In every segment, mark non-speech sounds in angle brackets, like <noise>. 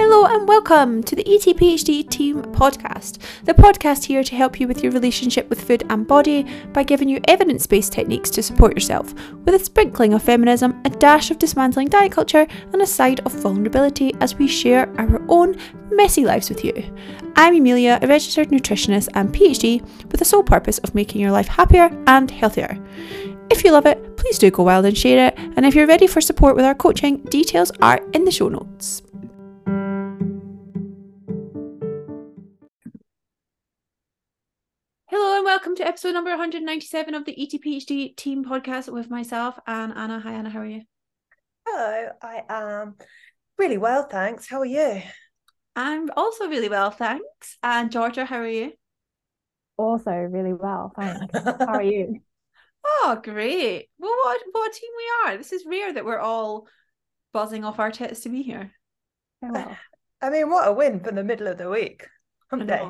Hello and welcome to the ETPHD Team Podcast, the podcast here to help you with your relationship with food and body by giving you evidence based techniques to support yourself, with a sprinkling of feminism, a dash of dismantling diet culture, and a side of vulnerability as we share our own messy lives with you. I'm Amelia, a registered nutritionist and PhD with the sole purpose of making your life happier and healthier. If you love it, please do go wild and share it. And if you're ready for support with our coaching, details are in the show notes. Hello and welcome to episode number 197 of the ETPHD team podcast with myself and Anna. Hi Anna, how are you? Hello, I am really well, thanks. How are you? I'm also really well, thanks. And Georgia, how are you? Also really well, thanks. How are you? <laughs> Oh, great. Well, what, what a team we are. This is rare that we're all buzzing off our tits to be here. Oh, well. I mean, what a win for the middle of the week. I Hump day.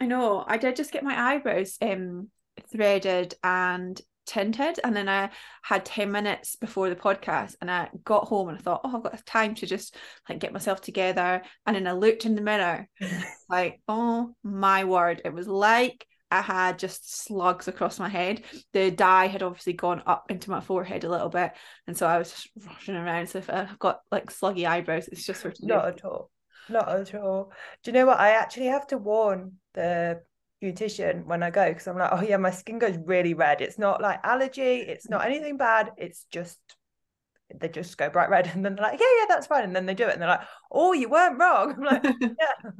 I know. I did just get my eyebrows um threaded and tinted, and then I had 10 minutes before the podcast, and I got home and I thought, oh, I've got time to just like get myself together. And then I looked in the mirror, <laughs> like, oh my word, it was like I had just slugs across my head. The dye had obviously gone up into my forehead a little bit, and so I was just rushing around. So if I've got like sluggy eyebrows, it's just sort of Not at all. Not at all. Do you know what? I actually have to warn the beautician when I go because I'm like, oh yeah, my skin goes really red. It's not like allergy, it's not mm. anything bad. It's just they just go bright red <laughs> and then they're like, yeah, yeah, that's fine. And then they do it and they're like, oh, you weren't wrong. <laughs> I'm like, <laughs> yeah.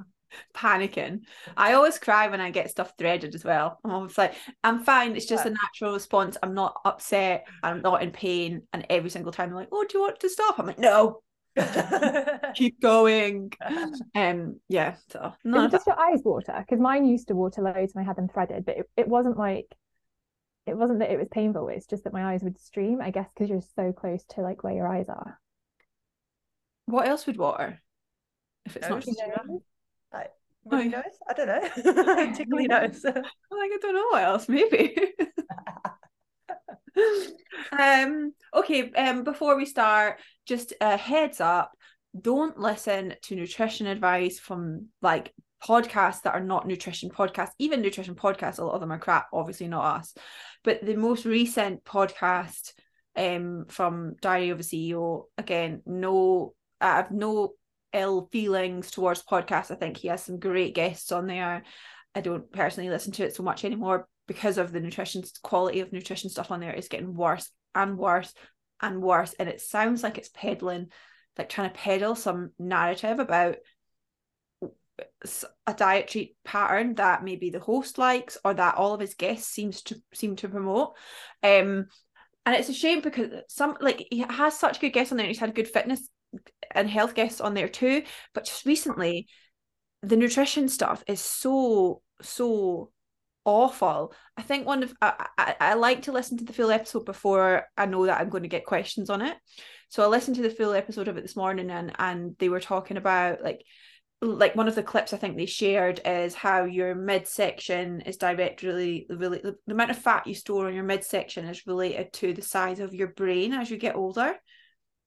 panicking. I always cry when I get stuff threaded as well. I'm always like, I'm fine. It's just a natural response. I'm not upset. I'm not in pain. And every single time I'm like, oh, do you want to stop? I'm like, no, keep going. Um, yeah. So Is none it of that. just your eyes water? Because mine used to water loads and I had them threaded, but it, it wasn't like it wasn't that it was painful, it's just that my eyes would stream, I guess, because you're so close to like where your eyes are. What else would water? If it's not Nose, just you know? Like, Oh, nose? I don't know. <laughs> Tickly <laughs> nose. I'm like, I don't know what else, maybe. <laughs> <laughs> um okay um before we start just a heads up don't listen to nutrition advice from like podcasts that are not nutrition podcasts. Even nutrition podcasts a lot of them are crap obviously not us. But the most recent podcast um from diary of a ceo again no i have no ill feelings towards podcasts. I think he has some great guests on there. I don't personally listen to it so much anymore because of the nutrition quality of nutrition stuff on there is getting worse and worse and worse. And it sounds like it's peddling like trying to peddle some narrative about a dietary pattern that maybe the host likes or that all of his guests seems to seem to promote. Um and it's a shame because some like he has such good guests on there and he's had good fitness and health guests on there too. But just recently the nutrition stuff is so so awful. I think one of I, I, I like to listen to the full episode before I know that I'm going to get questions on it. So I listened to the full episode of it this morning and and they were talking about like like one of the clips I think they shared is how your midsection is directly really the amount of fat you store on your midsection is related to the size of your brain as you get older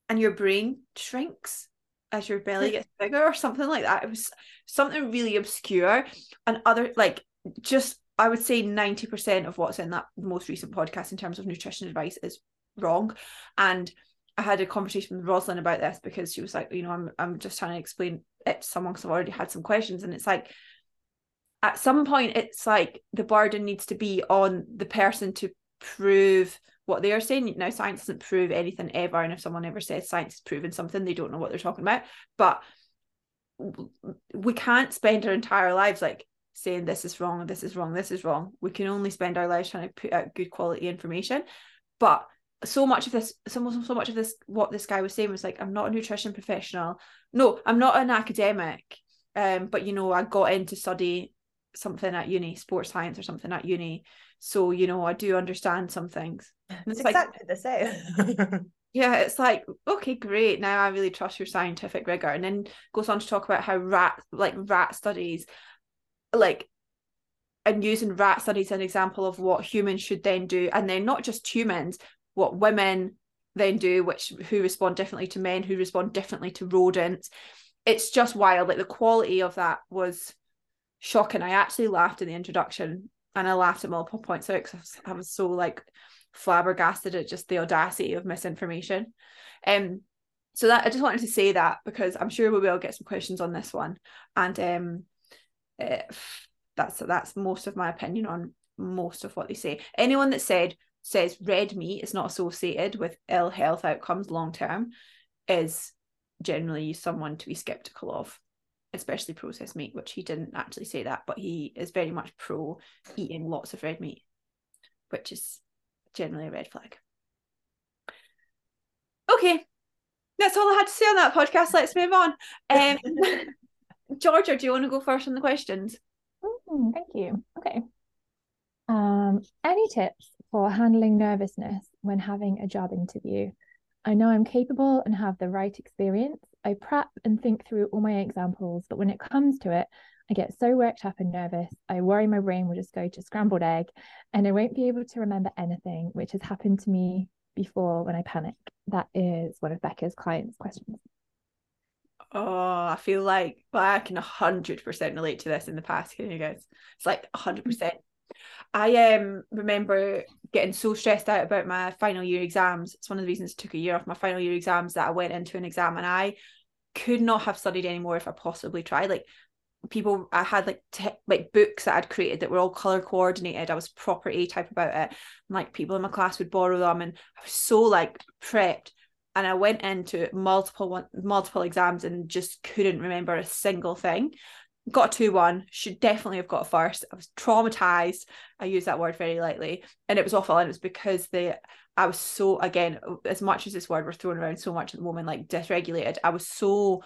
and your brain shrinks as your belly hmm. gets bigger or something like that. It was something really obscure and other like just I would say 90% of what's in that most recent podcast in terms of nutrition advice is wrong. And I had a conversation with Rosalind about this because she was like, you know, I'm I'm just trying to explain it to someone because I've already had some questions. And it's like at some point it's like the burden needs to be on the person to prove what they are saying. Now science doesn't prove anything ever. And if someone ever says science has proven something, they don't know what they're talking about. But we can't spend our entire lives like saying this is wrong, this is wrong, this is wrong. We can only spend our lives trying to put out good quality information. But so much of this, so, so much of this, what this guy was saying was like, I'm not a nutrition professional. No, I'm not an academic. Um, but you know, I got in to study something at uni, sports science or something at uni. So, you know, I do understand some things. And <laughs> It's it's like, exactly the same. <laughs> yeah, it's like, okay, great. Now I really trust your scientific rigor. And then goes on to talk about how rat, like rat studies, like, and using rat studies as an example of what humans should then do. And then not just humans, what women then do, which who respond differently to men, who respond differently to rodents. it's just wild. Like the quality of that was shocking. I actually laughed in the introduction and I laughed at multiple points out because I was so like flabbergasted at just the audacity of misinformation. Um, so that I just wanted to say that because I'm sure we will get some questions on this one, and um, uh, that's that's most of my opinion on most of what they say. Anyone that said says red meat is not associated with ill health outcomes long term is generally someone to be skeptical of especially processed meat which he didn't actually say that but he is very much pro eating lots of red meat which is generally a red flag. Okay that's all i had to say on that podcast. Let's move on. Um <laughs> georgia do you want to go first on the questions mm, thank you okay um any tips for handling nervousness when having a job interview. I know I'm capable and have the right experience. I prep and think through all my examples, but when it comes to it, I get so worked up and nervous. I worry my brain will just go to scrambled egg and I won't be able to remember anything, which has happened to me before when I panic. That is one of Becca's clients' questions. Oh, I feel like well, I can 100% relate to this in the past, can you guys? It's like 100%. I um remember getting so stressed out about my final year exams. It's one of the reasons I took a year off my final year exams that I went into an exam and I could not have studied anymore if I possibly tried. Like people I had like te- like books that I'd created that were all color coordinated. I was proper A type about it. And, like people in my class would borrow them and I was so like prepped. And I went into multiple one, multiple exams and just couldn't remember a single thing got a 2 1, should definitely have got a first. I was traumatized. I use that word very lightly. And it was awful. And it was because the I was so again, as much as this word we're throwing around so much at the moment, like dysregulated, I was so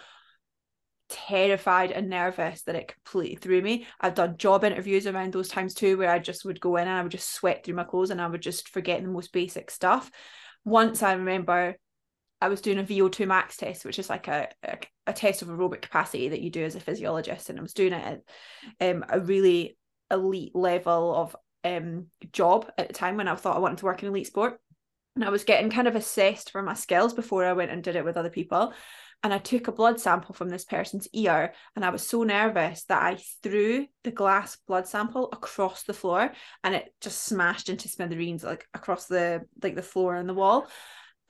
terrified and nervous that it completely threw me. I've done job interviews around those times too, where I just would go in and I would just sweat through my clothes and I would just forget the most basic stuff. Once I remember I was doing a VO2 max test, which is like a, a, a, test of aerobic capacity that you do as a physiologist. And I was doing it at um, a really elite level of um, job at the time when I thought I wanted to work in elite sport. And I was getting kind of assessed for my skills before I went and did it with other people. And I took a blood sample from this person's ear, and I was so nervous that I threw the glass blood sample across the floor, and it just smashed into smithereens, like across the like the floor and the wall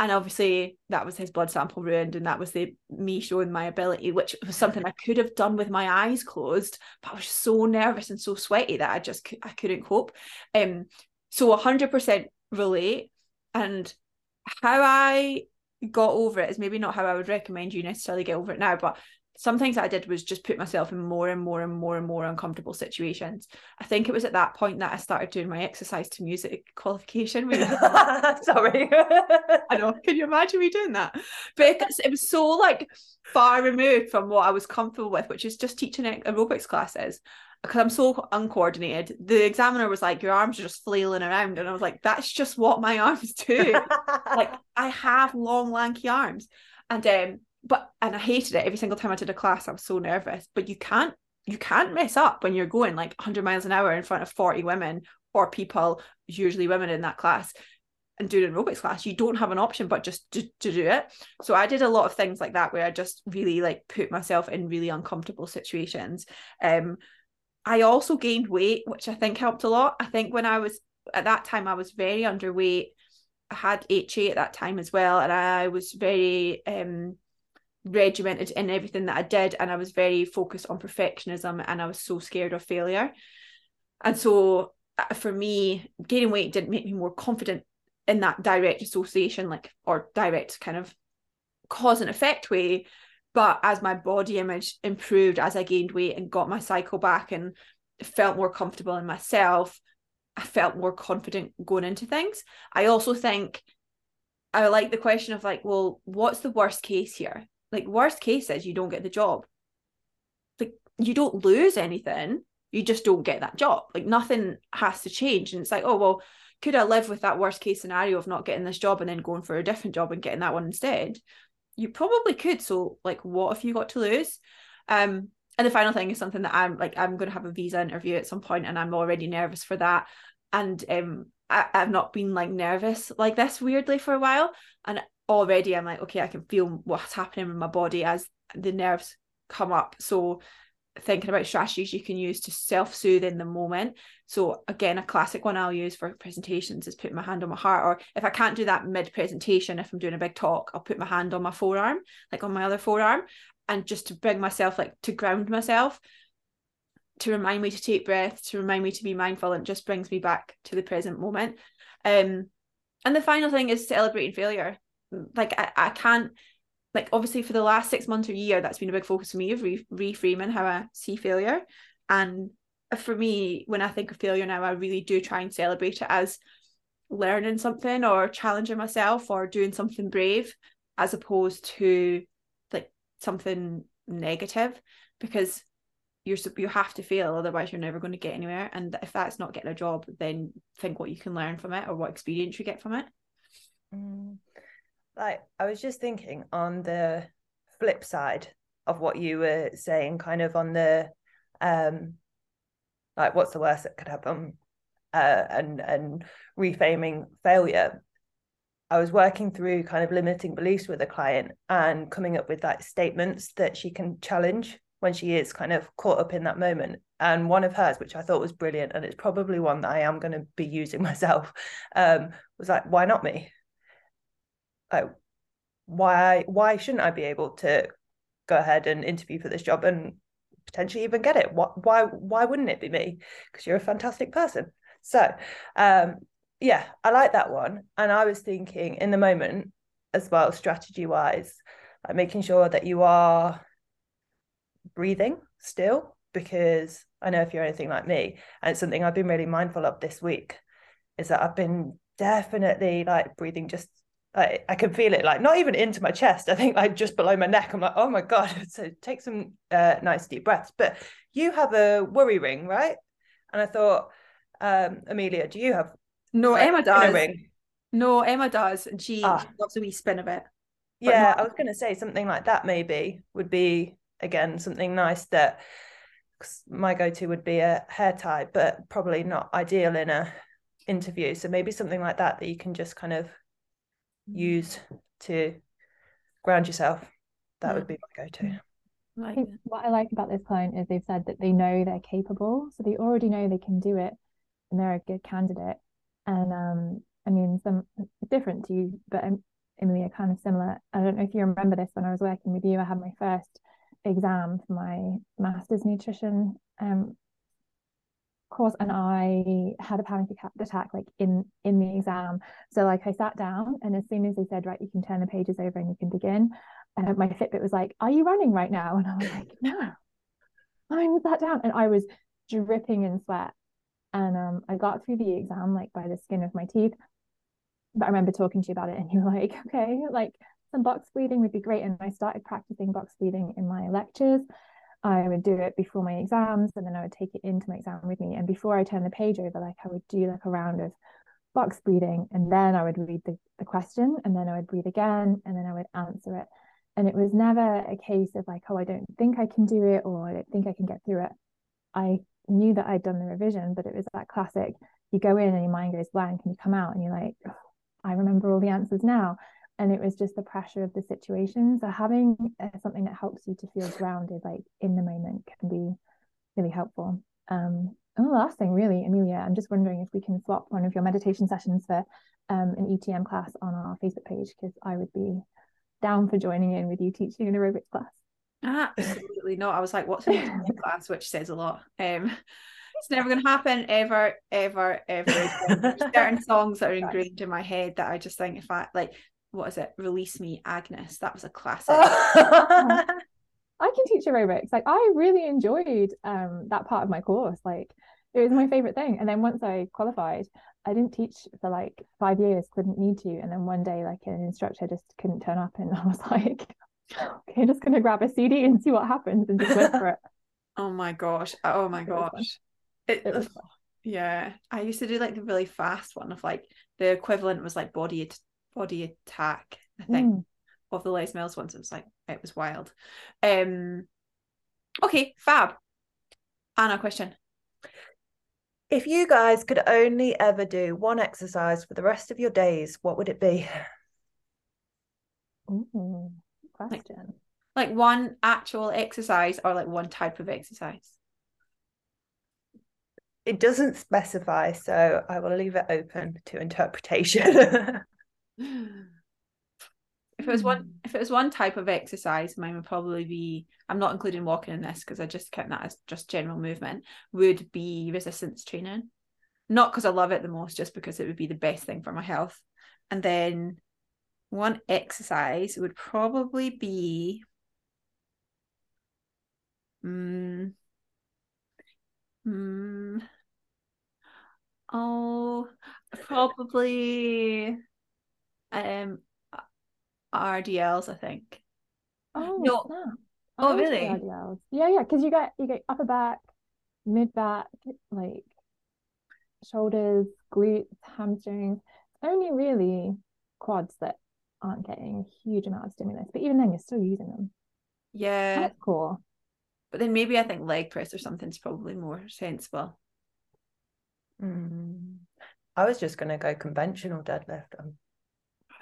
and obviously that was his blood sample ruined and that was the me showing my ability which was something i could have done with my eyes closed but i was so nervous and so sweaty that i just i couldn't cope. Um so 100% relate. And how i got over it is maybe not how i would recommend you necessarily get over it now but some things I did was just put myself in more and more and more and more uncomfortable situations. I think it was at that point that I started doing my exercise to music <laughs> qualification. <laughs> Sorry. <laughs> I know. Can you imagine me doing that? Because it was so like far removed from what I was comfortable with, which is just teaching aerobics classes. Because I'm so uncoordinated. The examiner was like, Your arms are just flailing around. And I was like, That's just what my arms do. like I have long, lanky arms. And um but and I hated it every single time I did a class. I was so nervous. But you can't you can't mess up when you're going like 100 miles an hour in front of 40 women or people, usually women in that class, and doing an aerobics class. You don't have an option but just to, to do it. So I did a lot of things like that where I just really like put myself in really uncomfortable situations. Um, I also gained weight, which I think helped a lot. I think when I was at that time, I was very underweight. I had HA at that time as well, and I was very um regimented in everything that I did and I was very focused on perfectionism and I was so scared of failure. And so uh, for me, gaining weight didn't make me more confident in that direct association, like or direct kind of cause and effect way. But as my body image improved, as I gained weight and got my cycle back and felt more comfortable in myself, I felt more confident going into things. I also think I like the question of like, well, what's the worst case here? Like worst case is you don't get the job. Like you don't lose anything. You just don't get that job. Like nothing has to change. And it's like, oh well, could I live with that worst case scenario of not getting this job and then going for a different job and getting that one instead? You probably could. So like what if you got to lose? Um and the final thing is something that I'm like I'm gonna have a visa interview at some point and I'm already nervous for that. And um I, I've not been like nervous like this weirdly for a while. And already I'm like, okay, I can feel what's happening in my body as the nerves come up. So thinking about strategies you can use to self-soothe in the moment. So again, a classic one I'll use for presentations is putting my hand on my heart. Or if I can't do that mid-presentation, if I'm doing a big talk, I'll put my hand on my forearm, like on my other forearm, and just to bring myself like to ground myself, to remind me to take breath, to remind me to be mindful, and just brings me back to the present moment. Um, and the final thing is celebrating failure. Like I, I can't like obviously for the last six months or year that's been a big focus for me of re- reframing how i see failure. And for me when i think of failure now i really do try and celebrate it as learning something or challenging myself or doing something brave as opposed to like something negative because you're you have to fail otherwise you're never going to get anywhere. And if that's not getting a job then think what you can learn from it or what experience you get from it. Mm like I was just thinking on the flip side of what you were saying, kind of on the um like what's the worst that could happen uh and and reframing failure. I was working through kind of limiting beliefs with a client and coming up with like statements that she can challenge when she is kind of caught up in that moment. And one of hers, which I thought was brilliant, and it's probably one that I am going to be using <laughs> myself, um, was like, why not me? Like why why shouldn't I be able to go ahead and interview for this job and potentially even get it? Why why wouldn't it be me? Because you're a fantastic person. So um yeah, I like that one. And I was thinking in the moment as well, strategy wise, like making sure that you are breathing still, because I know if you're anything like me, and it's something I've been really mindful of this week, is that I've been definitely like breathing just I, I can feel it like not even into my chest i think like just below my neck. I'm like oh my god. <laughs> So take some uh, nice deep breaths. But you have a worry ring right? And i thought um amelia do you have no like, emma does. ring? no emma does and she, ah. she loves a wee spin of it yeah not- i was going to say something like that maybe would be again something nice that my go-to would be a hair tie but probably not ideal in a interview. So maybe something like that that you can just kind of use to ground yourself, that yeah. would be my go-to. I think what I like about this client is they've said that they know they're capable, so they already know they can do it, and they're a good candidate. And um, I mean, some different to you, but um, Emily are kind of similar. I don't know if you remember this when I was working with you. I had my first exam for my master's nutrition um course and I had a panic attack like in in the exam. So like I sat down and as soon as they said right you can turn the pages over and you can begin uh, my Fitbit was like are you running right now? <laughs> And I was like no. I'm sat down and I was dripping in sweat. And um I got through the exam like by the skin of my teeth. But I remember talking to you about it and you were like <laughs> okay like some box breathing would be great. And I started practicing box breathing in my lectures I would do it before my exams and then I would take it into my exam with me. And before I turn the page over, like I would do like a round of box breathing and then I would read the, the question and then I would breathe again and then I would answer it. And it was never a case of like, oh, I don't think I can do it or I don't think I can get through it. I knew that I'd done the revision, but it was that classic you go in and your mind goes blank and you come out and you're like, oh, I remember all the answers now and it was just the pressure of the situation. So having uh, something that helps you to feel grounded like in the moment can be really helpful. Um and the last thing really amelia i'm just wondering if we can swap one of your meditation sessions for um, an etm class on our facebook page because i would be down for joining in with you teaching an aerobics class. Absolutely not. I was like what's an etm <laughs> class? Which says a lot. Um it's never going to happen ever ever ever certain songs that are <laughs> ingrained in my head that i just think if i like what is it? Release Me, Agnes. That was a classic. <laughs> I can teach aerobics. Like I really enjoyed um that part of my course. Like it was my favorite thing. And then once I qualified, I didn't teach for like five years, couldn't need to. And then one day, like an instructor just couldn't turn up, and <laughs> I was like, okay, just gonna grab a CD and see what happens, and just went for it. <laughs> Oh my gosh! Oh my gosh! It, it yeah, I used to do like the really fast one of like the equivalent was like body body attack i think mm. of the les mills ones it was like it was wild um okay fab anna question if you guys could only ever do one exercise for the rest of your days what would it be Ooh, question Like one actual exercise or like one type of exercise? It doesn't specify, so I will leave it open to interpretation. <laughs> if it was one if it was one type of exercise mine would probably be i'm not including walking in this because i just count that as just general movement would be resistance training. Not because i love it the most just because it would be the best thing for my health. And then one exercise would probably be mm, mm, oh probably um RDLs, I think. Oh No. snap. Oh, I really? RDLs. Yeah, yeah, because you get you get upper back, mid back, like shoulders, glutes, hamstrings. Only really quads that aren't getting a huge amount of stimulus, but even then you're still using them. Yeah. That's cool. But then maybe I think leg press or something's probably more sensible. Mm. I was just going to go conventional deadlift. Um,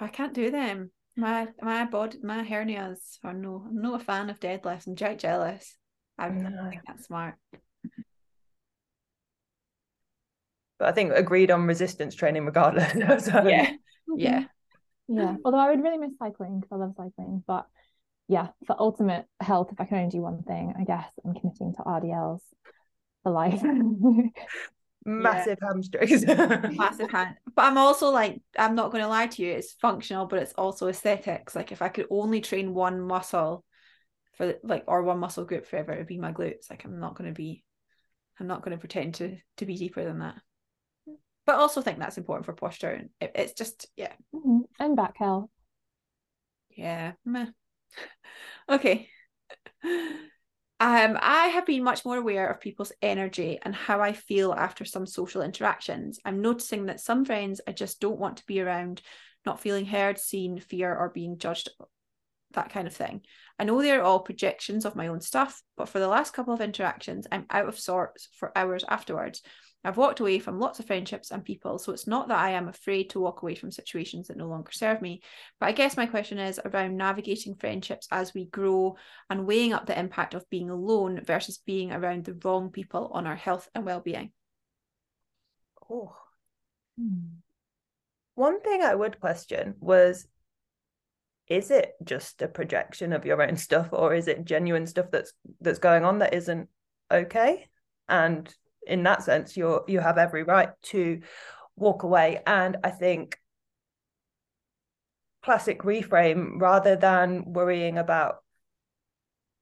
I can't do them. My my body my hernias are no I'm not a fan of deadlifts. I'm jack jealous. I don't No. think that's smart. but I think agreed on resistance training regardless. <laughs> So- Yeah. Yeah. Yeah. Although I would really miss cycling because I love cycling. But yeah, for ultimate health, if I can only do one thing, I guess I'm committing to RDLs for life. <laughs> Massive hamstrings. <laughs> Massive hand. But I'm also like, I'm not going to lie to you, it's functional, but it's also aesthetics. Like if I could only train one muscle for like or one muscle group forever, it'd be my glutes. Like I'm not going to be I'm not going to pretend to to be deeper than that. But also think that's important for posture. And it, it's just, yeah, Mhm. And back health. Yeah. Meh. <laughs> Okay. <laughs> Um, I have been much more aware of people's energy and how I feel after some social interactions. I'm noticing that some friends I just don't want to be around, not feeling heard, seen, fear, or being judged, that kind of thing. I know they're all projections of my own stuff, but for the last couple of interactions, I'm out of sorts for hours afterwards. I've walked away from lots of friendships and people, so it's not that I am afraid to walk away from situations that no longer serve me. But I guess my question is around navigating friendships as we grow and weighing up the impact of being alone versus being around the wrong people on our health and well-being. Oh. Hmm. One thing I would question was is it just a projection of your own stuff or is it genuine stuff that's that's going on that isn't okay? And in that sense you're you have every right to walk away. And I think classic reframe rather than worrying about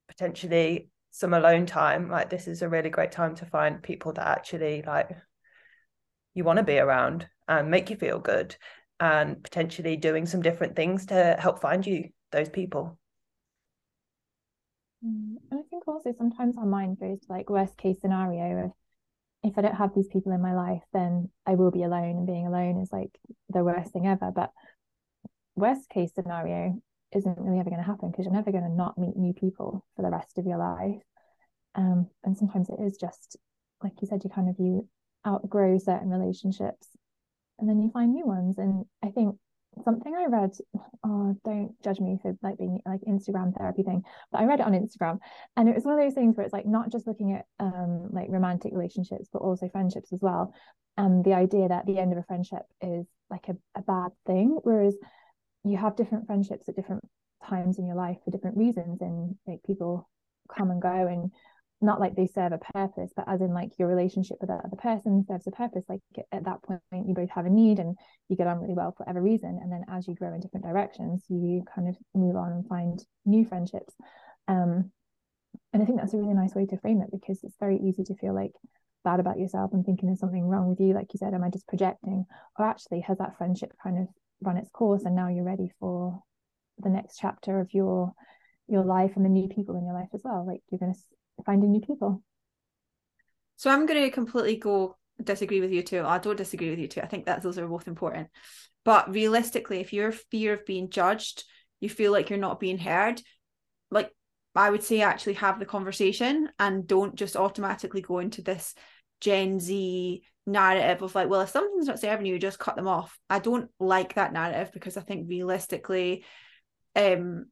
potentially some alone time like this is a really great time to find people that actually like you want to be around and make you feel good and potentially doing some different things to help find you those people. Mm, And I think also sometimes our mind goes to like worst case scenario if I don't have these people in my life, then I will be alone, and being alone is like the worst thing ever. But worst case scenario isn't really ever going to happen because you're never going to not meet new people for the rest of your life. Um, and sometimes it is just like you said, you kind of you outgrow certain relationships, and then you find new ones. And I think something I read, oh, don't judge me for like being like Instagram therapy thing, but I read it on Instagram, and it was one of those things where it's like not just looking at um like romantic relationships, but also friendships as well. And the idea that the end of a friendship is like a, a bad thing, whereas you have different friendships at different times in your life for different reasons, and like people come and go and not like they serve a purpose, but as in like your relationship with that other person serves a purpose. Like at that point, you both have a need and you get on really well for whatever reason. And then as you grow in different directions, you kind of move on and find new friendships. Um, and I think that's a really nice way to frame it because it's very easy to feel like bad about yourself and thinking there's something wrong with you. Like you said, am I just projecting? Or actually, has that friendship kind of run its course and now you're ready for the next chapter of your your life and the new people in your life as well? Like you're going to finding new people. So I'm going to completely go disagree with you too. I don't disagree with you too. I think that those are both important. But realistically, if your fear of being judged, you feel like you're not being heard, like I would say actually have the conversation and don't just automatically go into this Gen Z narrative of like, well, if something's not serving you, just cut them off. I don't like that narrative because I think realistically, um,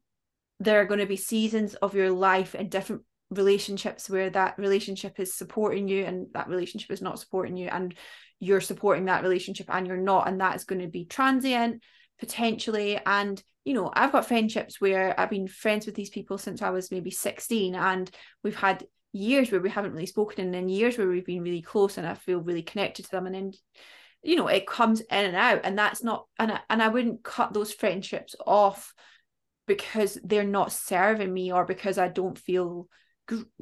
there are going to be seasons of your life and different relationships where that relationship is supporting you and that relationship is not supporting you and you're supporting that relationship and you're not and that is going to be transient potentially. And you know i've got friendships where i've been friends with these people since i was maybe 16 and we've had years where we haven't really spoken and then years where we've been really close and i feel really connected to them. And then you know it comes in and out and that's not and I, and I wouldn't cut those friendships off because they're not serving me or because I don't feel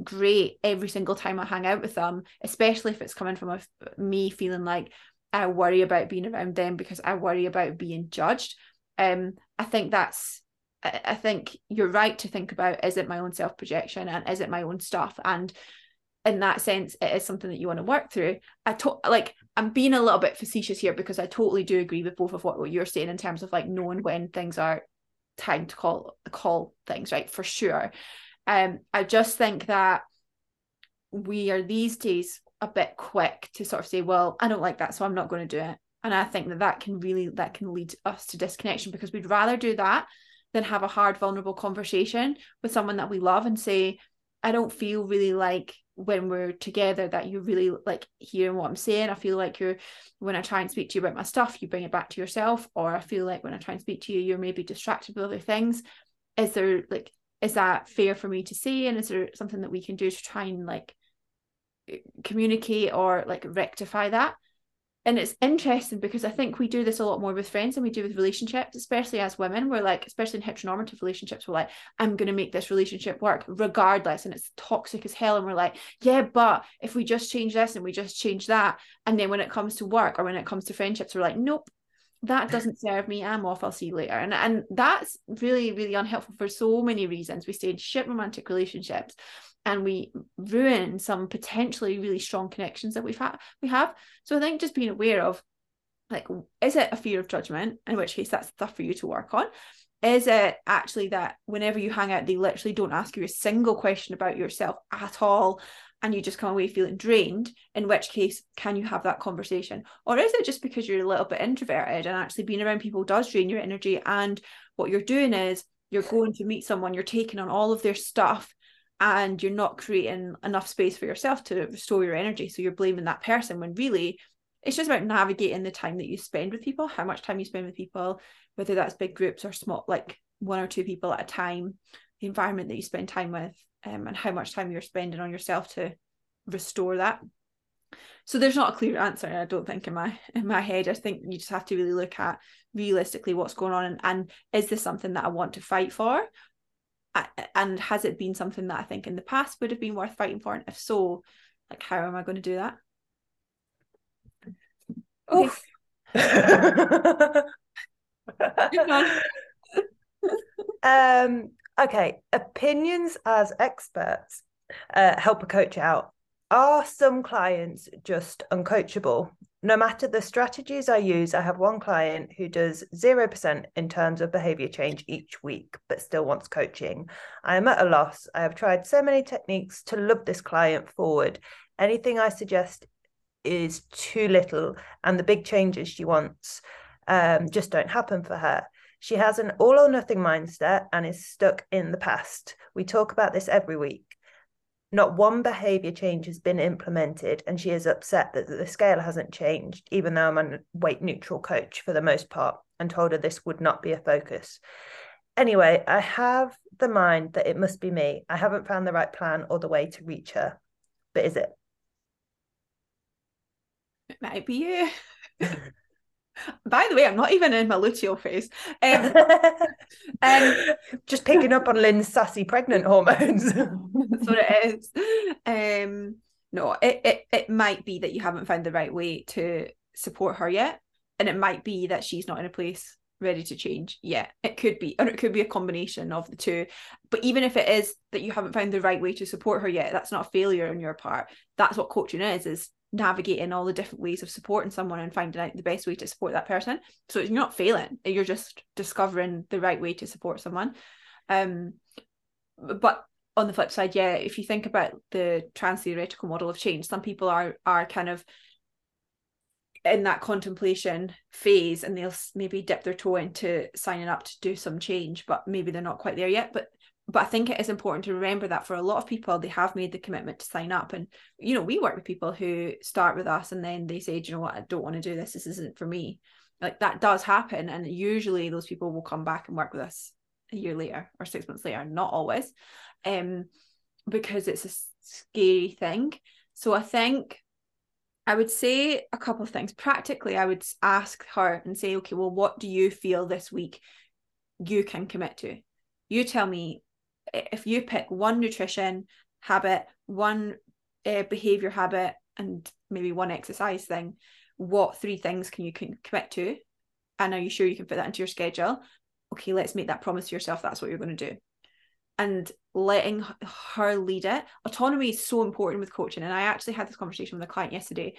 great every single time I hang out with them especially if it's coming from a, me feeling like I worry about being around them because I worry about being judged. Um I think that's I think you're right to think about is it my own self projection and is it my own stuff? And in that sense it is something that you want to work through. I to- like i'm being a little bit facetious here because i totally do agree with both of what, what you're saying in terms of like knowing when things are time to call call things right? For sure um i just think that we are these days a bit quick to sort of say well i don't like that so i'm not going to do it and i think that that can really that can lead us to disconnection because we'd rather do that than have a hard vulnerable conversation with someone that we love and say i don't feel really like when we're together that you really like hearing what I'm saying. I feel like you're when I try and speak to you about my stuff, you bring it back to yourself, or I feel like when I try and speak to you, you're maybe distracted with other things. Is there like is that fair for me to say? And is there something that we can do to try and like communicate or like rectify that? and it's interesting because I think we do this a lot more with friends than we do with relationships, especially as women. We're like, especially in heteronormative relationships, we're like, I'm going to make this relationship work regardless. And it's toxic as hell. And we're like, yeah, but if we just change this and we just change that. And then when it comes to work or when it comes to friendships, we're like, nope, that doesn't serve me. I'm off. I'll see you later. And, and that's really, really unhelpful for so many reasons. We stay in shit romantic relationships and we ruin some potentially really strong connections that we've had we have so i think just being aware of like is it a fear of judgment in which case that's stuff for you to work on is it actually that whenever you hang out they literally don't ask you a single question about yourself at all and you just come away feeling drained in which case can you have that conversation? Or is it just because you're a little bit introverted and actually being around people does drain your energy and what you're doing is you're going to meet someone you're taking on all of their stuff and you're not creating enough space for yourself to restore your energy so you're blaming that person when really it's just about navigating the time that you spend with people how much time you spend with people whether that's big groups or small like one or two people at a time the environment that you spend time with um, and how much time you're spending on yourself to restore that. So there's not a clear answer i don't think in my in my head. I think you just have to really look at realistically what's going on and, and is this something that i want to fight for? And has it been something that I think in the past would have been worth fighting for? And if so, like how am I going to do that? <laughs> <laughs> um, okay, opinions as experts uh, help a coach out. Are some clients just uncoachable? no matter the strategies I use, I have one client who does 0% in terms of behavior change each week, but still wants coaching. I am at a loss. I have tried so many techniques to love this client forward. Anything I suggest is too little, and the big changes she wants um, just don't happen for her. She has an all or nothing mindset and is stuck in the past. We talk about this every week. Not one behavior change has been implemented, and she is upset that the scale hasn't changed, even though I'm a weight neutral coach for the most part, and told her this would not be a focus. Anyway, I have the mind that it must be me. I haven't found the right plan or the way to reach her. But is it? It might be you. <laughs> By the way, I'm not even in my luteal phase. Um, <laughs> um, Just picking up on Lynn's sassy pregnant hormones. <laughs> that's what it is. Um, no, it, it it might be that you haven't found the right way to support her yet, and it might be that she's not in a place ready to change yet. It could be, or it could be a combination of the two. But even if it is that you haven't found the right way to support her yet, that's not a failure on your part. That's what coaching is: is navigating all the different ways of supporting someone and finding out the best way to support that person. So you're not failing you're just discovering the right way to support someone. Um but on the flip side yeah if you think about the trans theoretical model of change some people are are kind of in that contemplation phase and they'll maybe dip their toe into signing up to do some change but maybe they're not quite there yet. But but I think it is important to remember that for a lot of people they have made the commitment to sign up. And you know we work with people who start with us and then they say you know what? I don't want to do this. This isn't for me. Like that does happen. And usually those people will come back and work with us a year later or six months later. Not always um because it's a scary thing. So I think I would say a couple of things. Practically, I would ask her and say, okay, well, what do you feel this week you can commit to? You tell me if you pick one nutrition habit, one uh, behavior habit, and maybe one exercise thing, what three things can you can commit to? And are you sure you can fit that into your schedule? Okay, let's make that promise to yourself. That's what you're going to do and letting her lead it. Autonomy is so important with coaching. And I actually had this conversation with a client yesterday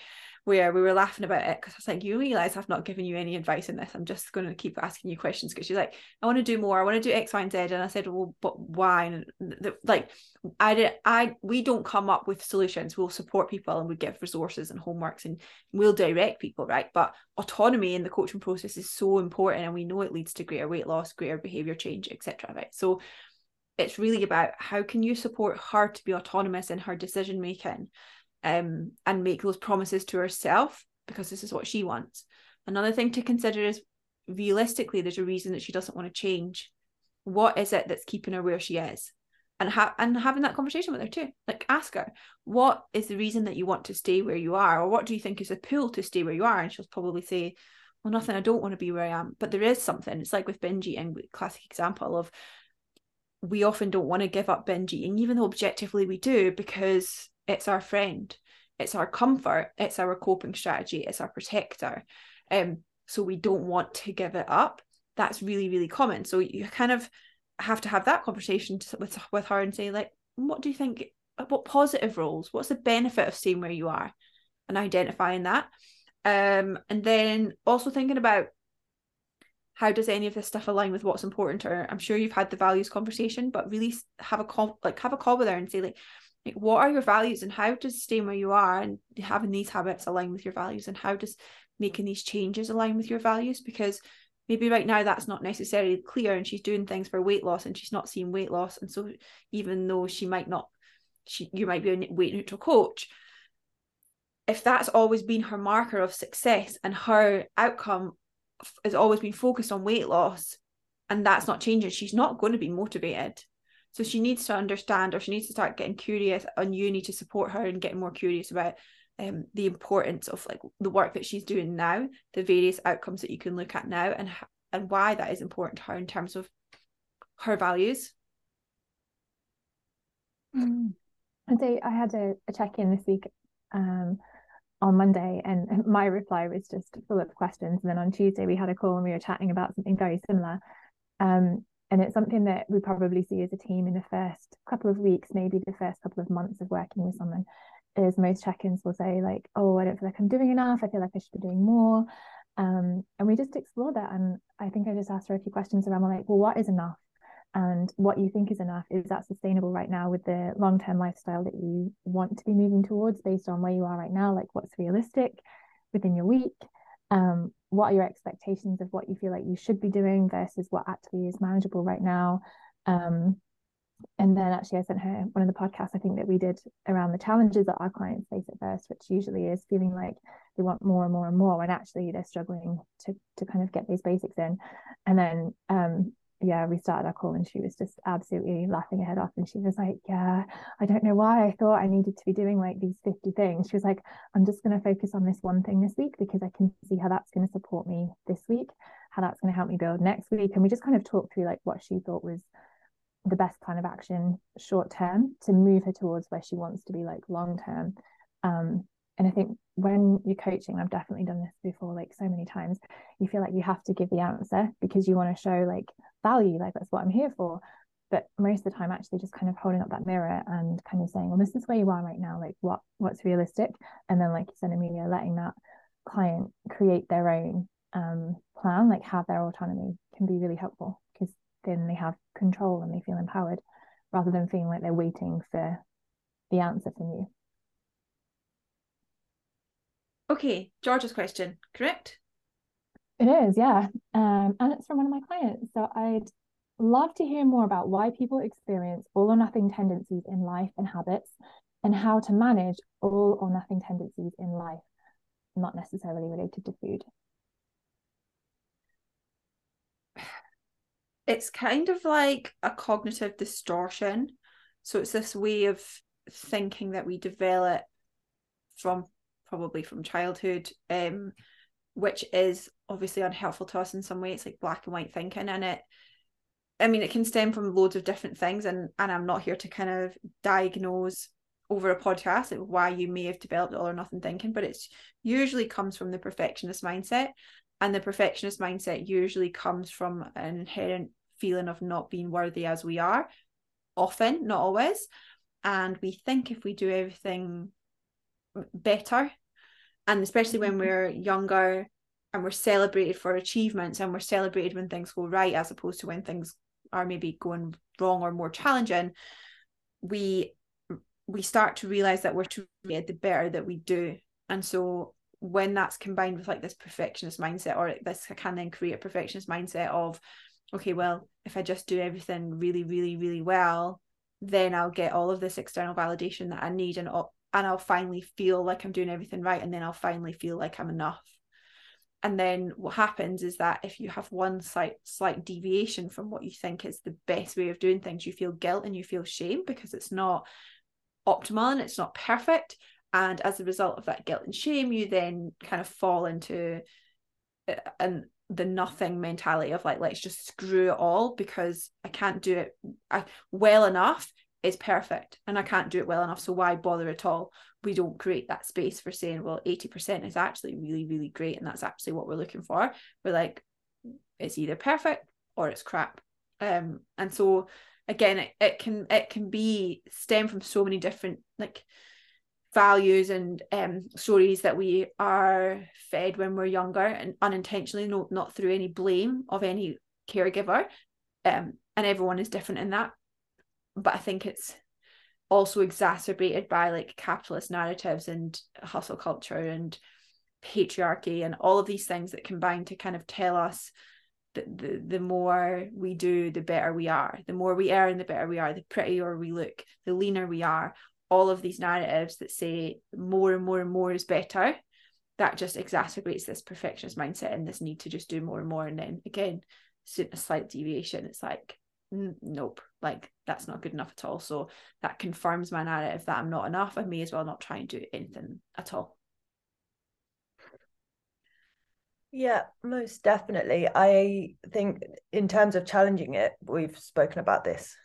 where we were laughing about it because I was like, you realize I've not given you any advice in this. I'm just going to keep asking you questions because she's like, I want to do more. I want to do X, Y, and Z. And I said, well, but why? And the, like, I did, I, we don't come up with solutions. We'll support people and we give resources and homeworks and we'll direct people, right? But autonomy in the coaching process is so important. And we know it leads to greater weight loss, greater behavior change, etc. Right. So it's really about how can you support her to be autonomous in her decision making um, and make those promises to herself because this is what she wants. Another thing to consider is realistically there's a reason that she doesn't want to change. What is it that's keeping her where she is? And ha- and having that conversation with her too. Like ask her what is the reason that you want to stay where you are? Or what do you think is a pull to stay where you are? And she'll probably say well nothing. I don't want to be where i am. But there is something. It's like with binge eating classic example of we often don't want to give up binge eating, even though objectively we do, because it's our friend, it's our comfort, it's our coping strategy, it's our protector. Um, so we don't want to give it up. That's really, really common. So you kind of have to have that conversation with with her and say, like, what do you think? What positive roles? What's the benefit of staying where you are, and identifying that. Um, and then also thinking about how does any of this stuff align with what's important? To her i'm sure you've had the values conversation but really have a call like have a call with her and say like, like what are your values and how does staying where you are and having these habits align with your values? And how does making these changes align with your values? Because maybe right now that's not necessarily clear and she's doing things for weight loss and she's not seeing weight loss. And so even though she might not she you might be a weight neutral coach if that's always been her marker of success and her outcome has always been focused on weight loss and that's not changing. She's not going to be motivated. So she needs to understand or she needs to start getting curious and you need to support her and getting more curious about um, the importance of like the work that she's doing now the various outcomes that you can look at now and and why that is important to her in terms of her values. Mm. and so i had a, a check-in this week um, on Monday, and <laughs> my reply was just full of questions. And then on Tuesday, we had a call and we were chatting about something very similar. Um, and it's something that we probably see as a team in the first couple of weeks, maybe the first couple of months of working with someone. Is most check-ins will say like, "Oh, I don't feel like I'm doing enough. I feel like I should be doing more." Um, and we just explore that. And I think I just asked her a few questions around like, "Well, what is enough?" And what you think is enough is that sustainable right now with the long-term lifestyle that you want to be moving towards based on where you are right now? Like what's realistic within your week? Um, what are your expectations of what you feel like you should be doing versus what actually is manageable right now? Um, and then actually i sent her one of the podcasts i think that we did around the challenges that our clients face at first which usually is feeling like they want more and more and more when actually they're struggling to to kind of get these basics in. And then um, yeah, we started our call and she was just absolutely laughing her head off. And she was like, Yeah, I don't know why I thought I needed to be doing like these 50 things. She was like, I'm just going to focus on this one thing this week because I can see how that's going to support me this week, how that's going to help me build next week. And we just kind of talked through like what she thought was the best plan of action short term to move her towards where she wants to be like long term. Um, and I think when you're coaching, I've definitely done this before, like so many times, you feel like you have to give the answer because you want to show like value, like that's what I'm here for. But most of the time, actually, just kind of holding up that mirror and kind of saying, "Well, this is where you are right now. Like, what what's realistic?" And then, like you said, Amelia, letting that client create their own um, plan, like have their autonomy, can be really helpful because then they have control and they feel empowered, rather than feeling like they're waiting for the answer from you. Okay, George's question, correct? It is, yeah. Um, and it's from one of my clients. So I'd love to hear more about why people experience all or nothing tendencies in life and habits and how to manage all or nothing tendencies in life, not necessarily related to food. It's kind of like a cognitive distortion. So it's this way of thinking that we develop from probably from childhood, um, which is obviously unhelpful to us in some way. It's like black and white thinking, and it I mean, it can stem from loads of different things, and and I'm not here to kind of diagnose over a podcast like why you may have developed all or nothing thinking, but it's usually comes from the perfectionist mindset, and the perfectionist mindset usually comes from an inherent feeling of not being worthy as we are, often, not always, and we think if we do everything better, and especially when mm-hmm. we're younger and we're celebrated for achievements and we're celebrated when things go right as opposed to when things are maybe going wrong or more challenging we we start to realize that we're to get the better that we do and so when that's combined with like this perfectionist mindset or this can then create a perfectionist mindset of okay well if i just do everything really really really well then i'll get all of this external validation that i need and and i'll finally feel like i'm doing everything right and then i'll finally feel like i'm enough. And then what happens is that if you have one slight slight deviation from what you think is the best way of doing things you feel guilt and you feel shame because it's not optimal and it's not perfect. And as a result of that guilt and shame you then kind of fall into uh, and the nothing mentality of like let's just screw it all because i can't do it well enough is perfect and I can't do it well enough. So why bother at all? We don't create that space for saying, well, 80% is actually really, really great. And that's actually what we're looking for. We're like, it's either perfect or it's crap. Um, and so again, it, it can it can be stem from so many different like values and um stories that we are fed when we're younger and unintentionally, no, not through any blame of any caregiver. Um, and everyone is different in that but I think it's also exacerbated by like capitalist narratives and hustle culture and patriarchy and all of these things that combine to kind of tell us that the, the more we do the better we are. The more we earn the better we are. The prettier we look the leaner we are. All of these narratives that say more and more and more is better that just exacerbates this perfectionist mindset and this need to just do more and more. And then again a slight deviation it's like nope like that's not good enough at all. So that confirms my narrative that i'm not enough i may as well not try and do anything at all. Yeah most definitely. I think in terms of challenging it we've spoken about this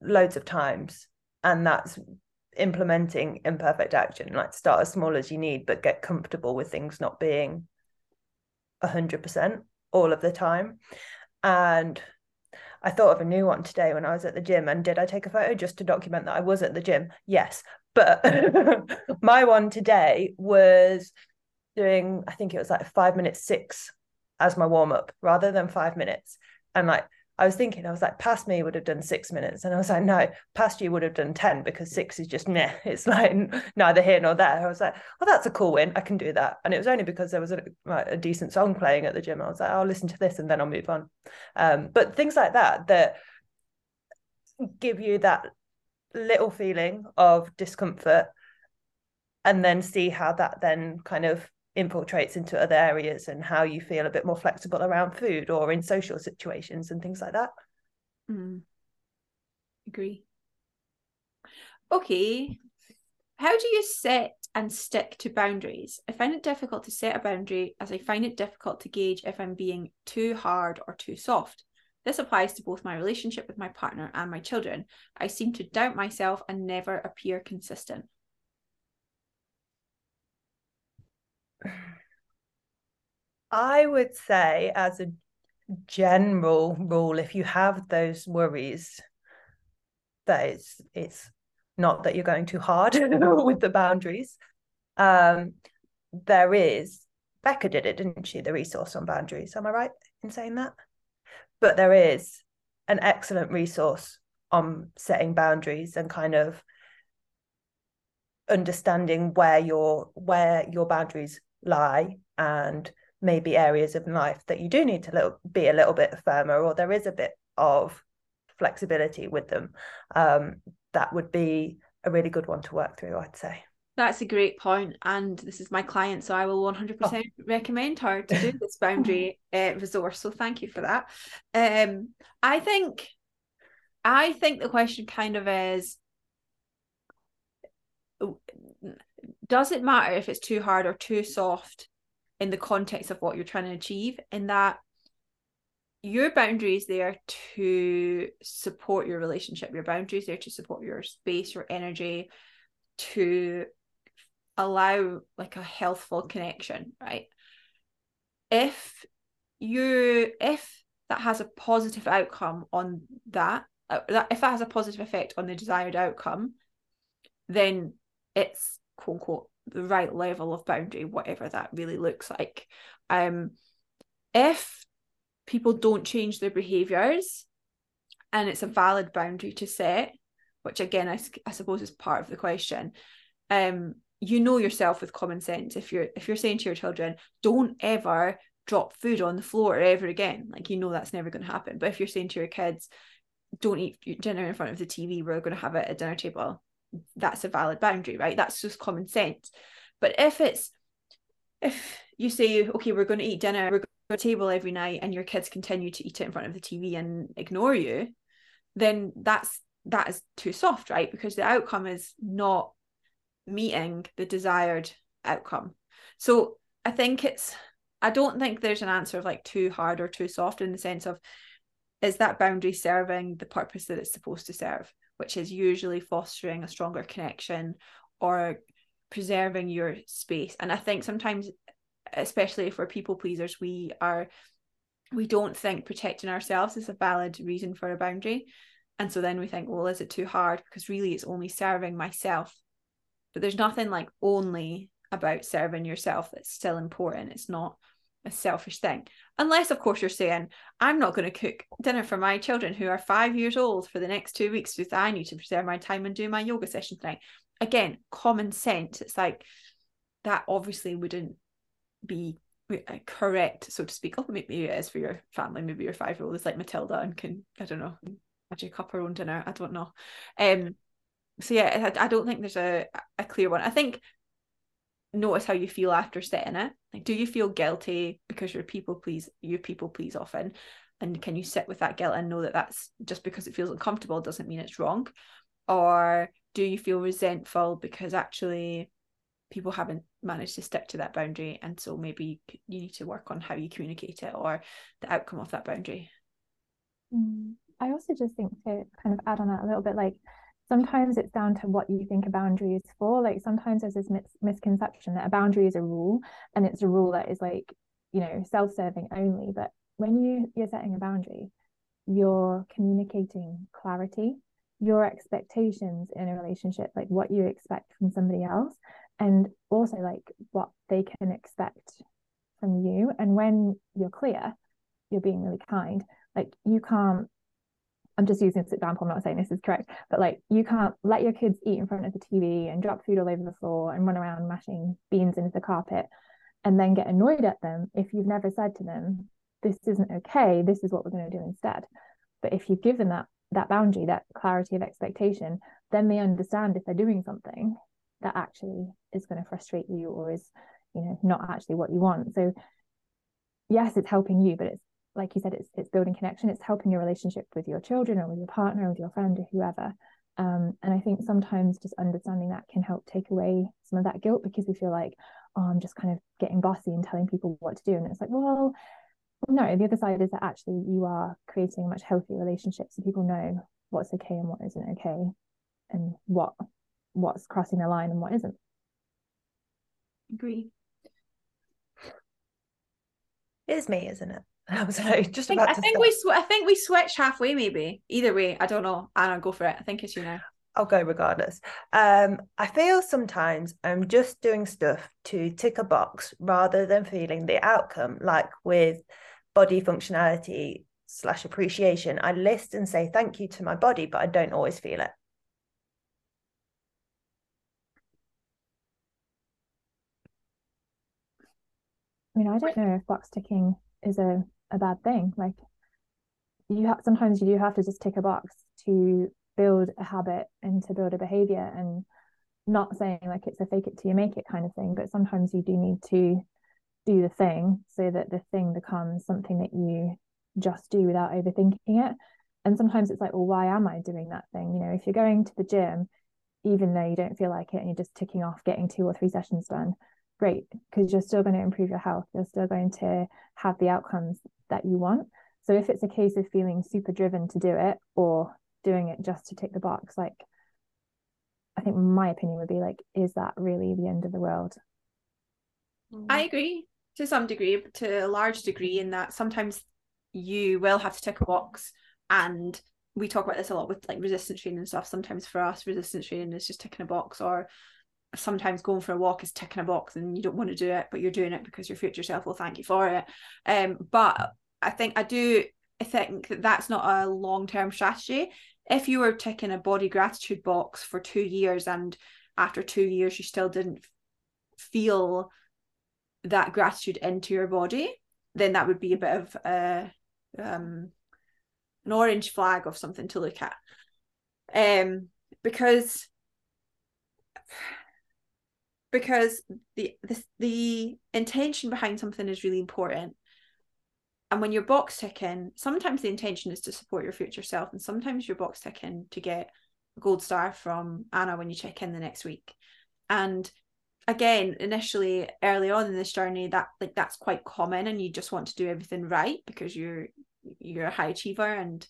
loads of times and that's implementing imperfect action like start as small as you need but get comfortable with things not being 100% all of the time. And I thought of a new one today when I was at the gym. And did I take a photo just to document that I was at the gym? Yes. But <laughs> my one today was doing, I think it was like five minutes six as my warm up rather than five minutes. And like I was thinking, I was like, past me would have done six minutes. And I was like, no, past you would have done 10 because six is just meh. <laughs> It's like neither here nor there. I was like, oh, that's a cool win. I can do that. And it was only because there was a, a decent song playing at the gym. I was like, I'll listen to this and then I'll move on. Um, but things like that, that give you that little feeling of discomfort and then see how that then kind of infiltrates into other areas and how you feel a bit more flexible around food or in social situations and things like that. Mm. Agree. Okay. How do you set and stick to boundaries? I find it difficult to set a boundary as I find it difficult to gauge if I'm being too hard or too soft. This applies to both my relationship with my partner and my children. I seem to doubt myself and never appear consistent. I would say, as a general rule, if you have those worries, that it's it's not that you're going too hard <laughs> with the boundaries. Um, there is Becca did it, didn't she? The resource on boundaries. Am I right in saying that? But there is an excellent resource on setting boundaries and kind of understanding where your where your boundaries lie and maybe areas of life that you do need to little, be a little bit firmer or there is a bit of flexibility with them um, that would be a really good one to work through i'd say that's a great point, and this is my client, so I will one hundred percent recommend her to do this <laughs> boundary uh, resource. So thank you for that. Um, I think, I think the question kind of is, does it matter if it's too hard or too soft in the context of what you're trying to achieve? In that your boundaries there to support your relationship, your boundaries there to support your space, your energy, to allow like a healthful connection, right? If you if that has a positive outcome on that, uh, that if that has a positive effect on the desired outcome, then it's quote unquote the right level of boundary, whatever that really looks like. Um, if people don't change their behaviors and it's a valid boundary to set, which again I, I suppose is part of the question, um, you know yourself with common sense if you're if you're saying to your children don't ever drop food on the floor ever again like you know that's never going to happen but if you're saying to your kids don't eat dinner in front of the tv we're going to have it at dinner table that's a valid boundary right? That's just common sense. But if it's if you say okay we're going to eat dinner we're going to table every night and your kids continue to eat it in front of the tv and ignore you then that's that is too soft right? Because the outcome is not meeting the desired outcome. So I think it's, I don't think there's an answer of like too hard or too soft in the sense of is that boundary serving the purpose that it's supposed to serve, which is usually fostering a stronger connection or preserving your space. And I think sometimes, especially if we're people pleasers, we are we don't think protecting ourselves is a valid reason for a boundary. And so then we think, well, is it too hard? Because really it's only serving myself but there's nothing like only about serving yourself that's still important it's not a selfish thing. Unless of course you're saying i'm not going to cook dinner for my children who are five years old for the next two weeks because i need to preserve my time and do my yoga session tonight. Again common sense. It's like that obviously wouldn't be uh, correct so to speak. Oh maybe it is for your family. Maybe your five year old is like matilda and can i don't know magic up her own dinner. I don't know. Um so yeah I, I don't think there's a a clear one. I think notice how you feel after setting it. Like do you feel guilty because you're people please you people please often? And can you sit with that guilt and know that that's just because it feels uncomfortable doesn't mean it's wrong? Or do you feel resentful because actually people haven't managed to stick to that boundary and so maybe you need to work on how you communicate it or the outcome of that boundary? Mm. i also just think to kind of add on that a little bit like sometimes it's down to what you think a boundary is for. Like sometimes there's this mis- misconception that a boundary is a rule and it's a rule that is like you know self-serving only. But when you you're setting a boundary you're communicating clarity your expectations in a relationship like what you expect from somebody else and also like what they can expect from you. And when you're clear you're being really kind. Like you can't I'm just using this example, I'm not saying this is correct, but like you can't let your kids eat in front of the TV and drop food all over the floor and run around mashing beans into the carpet and then get annoyed at them if you've never said to them, this isn't okay, this is what we're going to do instead. But if you give them that that boundary, that clarity of expectation, then they understand if they're doing something that actually is going to frustrate you or is, you know, not actually what you want. So yes, it's helping you, but it's like you said, it's it's building connection. It's helping your relationship with your children or with your partner or with your friend or whoever. Um, and I think sometimes just understanding that can help take away some of that guilt because we feel like, oh, I'm just kind of getting bossy and telling people what to do. And it's like, well, no, the other side is that actually you are creating a much healthier relationship so people know what's okay and what isn't okay and what what's crossing the line and what isn't. Agree. It's me, isn't it? <laughs> I was like, just I think, I think we sw- I think we switch halfway, maybe. Either way, I don't know. I don't go for it. I think it's you now. I'll go regardless. Um, I feel sometimes I'm just doing stuff to tick a box rather than feeling the outcome. Like with body functionality slash appreciation, I list and say thank you to my body, but I don't always feel it. I mean, I don't know if box ticking is a a bad thing. Like you have sometimes you do have to just tick a box to build a habit and to build a behavior and not saying like it's a fake it till you make it kind of thing, but sometimes you do need to do the thing so that the thing becomes something that you just do without overthinking it. And sometimes it's like, well, why am I doing that thing? You know, if you're going to the gym, even though you don't feel like it and you're just ticking off getting two or three sessions done, great, because you're still going to improve your health. You're still going to have the outcomes that you want. So if it's a case of feeling super driven to do it or doing it just to tick the box, like I think my opinion would be like, is that really the end of the world? I mm. agree to some degree, to a large degree, in that sometimes you will have to tick a box. And we talk about this a lot with like resistance training and stuff. Sometimes for us, resistance training is just ticking a box, or sometimes going for a walk is ticking a box and you don't want to do it, but you're doing it because your future self will thank you for it. Um, but I think I do I think that that's not a long term strategy. If you were ticking a body gratitude box for two years and after two years you still didn't feel that gratitude into your body, then that would be a bit of a um, an orange flag of something to look at. Um, because because the, the the intention behind something is really important. And when you're box ticking sometimes the intention is to support your future self and sometimes you're box ticking to get a gold star from anna when you check in the next week. And again initially early on in this journey that like that's quite common and you just want to do everything right because you're you're a high achiever and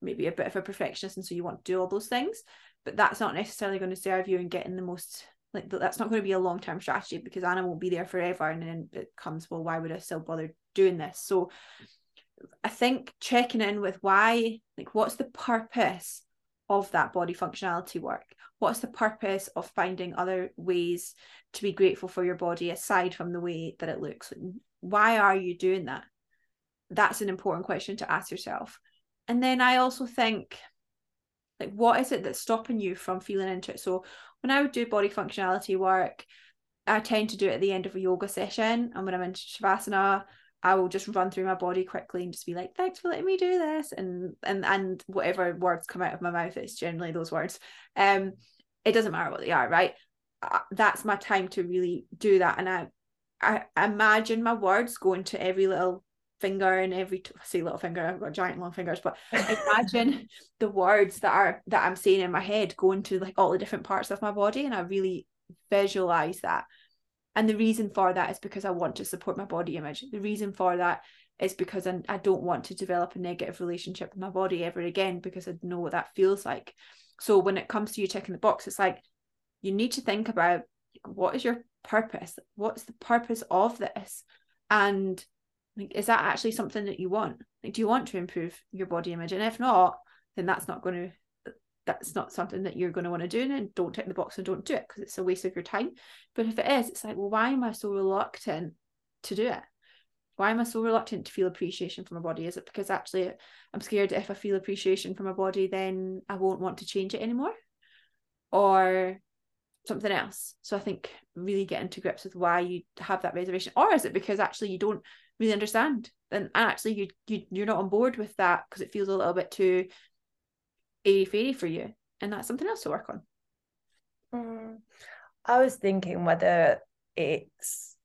maybe a bit of a perfectionist and so you want to do all those things. But that's not necessarily going to serve you in getting the most like that's not going to be a long term strategy because Anna won't be there forever. And then it comes, well, why would I still bother doing this? So I think checking in with why, like, what's the purpose of that body functionality work? What's the purpose of finding other ways to be grateful for your body aside from the way that it looks? Why are you doing that? That's an important question to ask yourself. And then I also think, like, what is it that's stopping you from feeling into it? So, when I would do body functionality work, I tend to do it at the end of a yoga session. And when I'm in Shavasana, I will just run through my body quickly and just be like, thanks for letting me do this. And and and whatever words come out of my mouth, it's generally those words. Um, it doesn't matter what they are, right? Uh, that's my time to really do that. And I I imagine my words going to every little finger and every t- I say little finger I've got giant long fingers but imagine <laughs> the words that are that I'm saying in my head going to like all the different parts of my body and I really visualize that. And the reason for that is because I want to support my body image. The reason for that is because I, I don't want to develop a negative relationship with my body ever again because I know what that feels like. So when it comes to you checking the box it's like you need to think about what is your purpose? What's the purpose of this? And like, is that actually something that you want? Like, do you want to improve your body image? And if not, then that's not going to, that's not something that you're going to want to do. And don't tick the box and don't do it because it's a waste of your time. But if it is, it's like, well, why am I so reluctant to do it? Why am I so reluctant to feel appreciation for my body? Is it because actually I'm scared if I feel appreciation for my body, then I won't want to change it anymore? Or something else. So I think really getting to grips with why you have that reservation, or is it because actually you don't really understand. And actually you, you you're not on board with that because it feels a little bit too airy fairy for you, and that's something else to work on. Mm, I was thinking whether it's,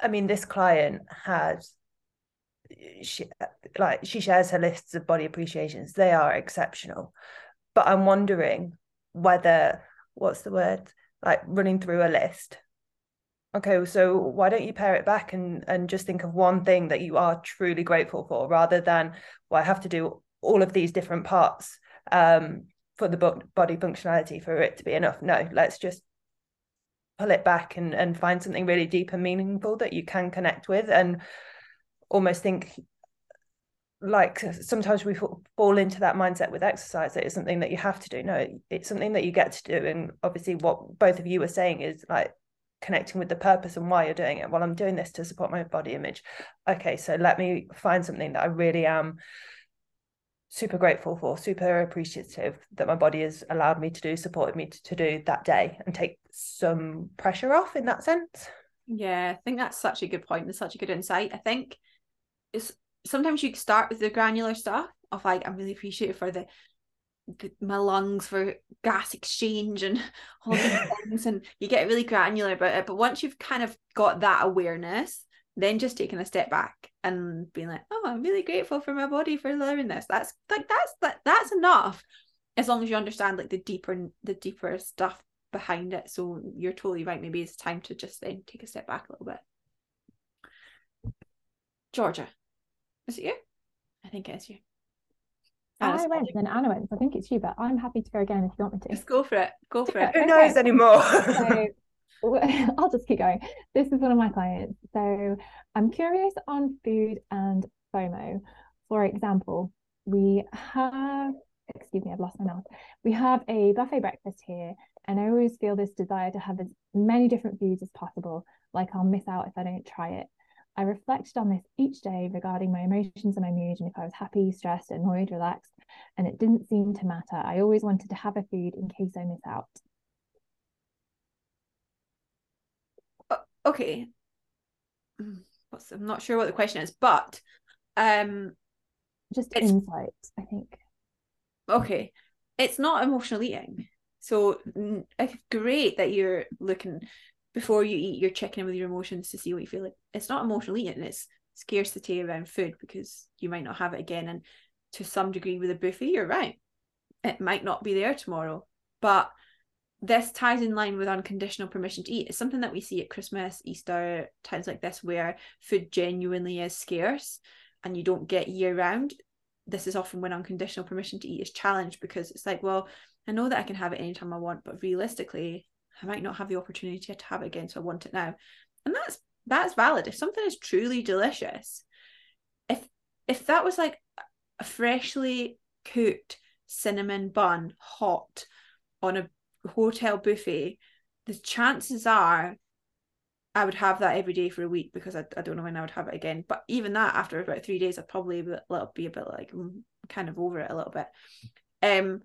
I mean, this client has she like she shares her lists of body appreciations. They are exceptional. But i'm wondering whether what's the word? Like running through a list okay so why don't you pare it back and and just think of one thing that you are truly grateful for rather than well i have to do all of these different parts um, for the body functionality for it to be enough. No let's just pull it back and and find something really deep and meaningful that you can connect with and almost think like sometimes we fall into that mindset with exercise that it's something that you have to do. No it's something that you get to do and obviously what both of you are saying is like connecting with the purpose and why you're doing it well i'm doing this to support my body image okay so let me find something that i really am super grateful for super appreciative that my body has allowed me to do supported me to, to do that day and take some pressure off in that sense Yeah, I think that's such a good point and such a good insight. I think it's sometimes you start with the granular stuff of like I'm really appreciative for the, the my lungs for gas exchange and <laughs> all these <laughs> things, and you get really granular about it. But once you've kind of got that awareness, then just taking a step back and being like, oh, I'm really grateful for my body for allowing this. That's like that's that that's enough. As long as you understand like the deeper the deeper stuff behind it. So you're totally right. Maybe it's time to just then take a step back a little bit. Georgia, is it you? I think it is you. I went, then Anna went. I think it's you, but I'm happy to go again if you want me to. Just go for it. Go for it. <laughs> Who knows anymore? so, <laughs> <laughs> I'll just keep going. This is one of my clients. So I'm curious on food and FOMO. For example, we have, excuse me, I've lost my mouth. We have a buffet breakfast here, and I always feel this desire to have as many different foods as possible. Like I'll miss out if I don't try it. I reflected on this each day regarding my emotions and my mood, and if I was happy, stressed, annoyed, relaxed, and it didn't seem to matter. I always wanted to have a food in case I miss out. okay. Mm, I'm not sure what the question is, but um, just insight, I think. Okay, it's not emotional eating, so it's great that you're looking before you eat, you're checking with your emotions to see what you feel like. It's not emotional eating, it's scarcity around food because you might not have it again. And to some degree with a buffet, you're right. It might not be there tomorrow. But this ties in line with unconditional permission to eat. It's something that we see at Christmas, Easter, times like this where food genuinely is scarce and you don't get year round. This is often when unconditional permission to eat is challenged because it's like, well, I know that I can have it anytime I want, but realistically, I might not have the opportunity to have it again, so I want it now. And that's that's valid. If something is truly delicious, if if that was like a freshly cooked cinnamon bun hot on a hotel buffet, the chances are I would have that every day for a week because I, I don't know when I would have it again. But even that, after about three days, I'd probably be a, be a bit like kind of over it a little bit. Um,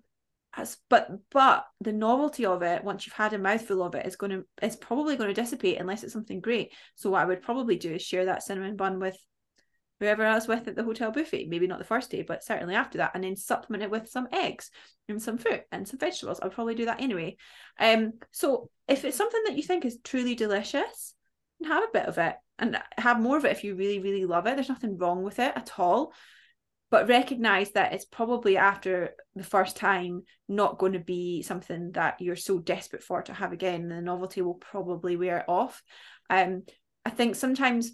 but but the novelty of it once you've had a mouthful of it is going to is probably going to dissipate unless it's something great. So what i would probably do is share that cinnamon bun with whoever I was with at the hotel buffet. Maybe not the first day but certainly after that and then supplement it with some eggs and some fruit and some vegetables. I'll probably do that anyway. Um so if it's something that you think is truly delicious have a bit of it and have more of it if you really really love it. There's nothing wrong with it at all but recognize that it's probably after the first time not going to be something that you're so desperate for to have again the novelty will probably wear off um i think sometimes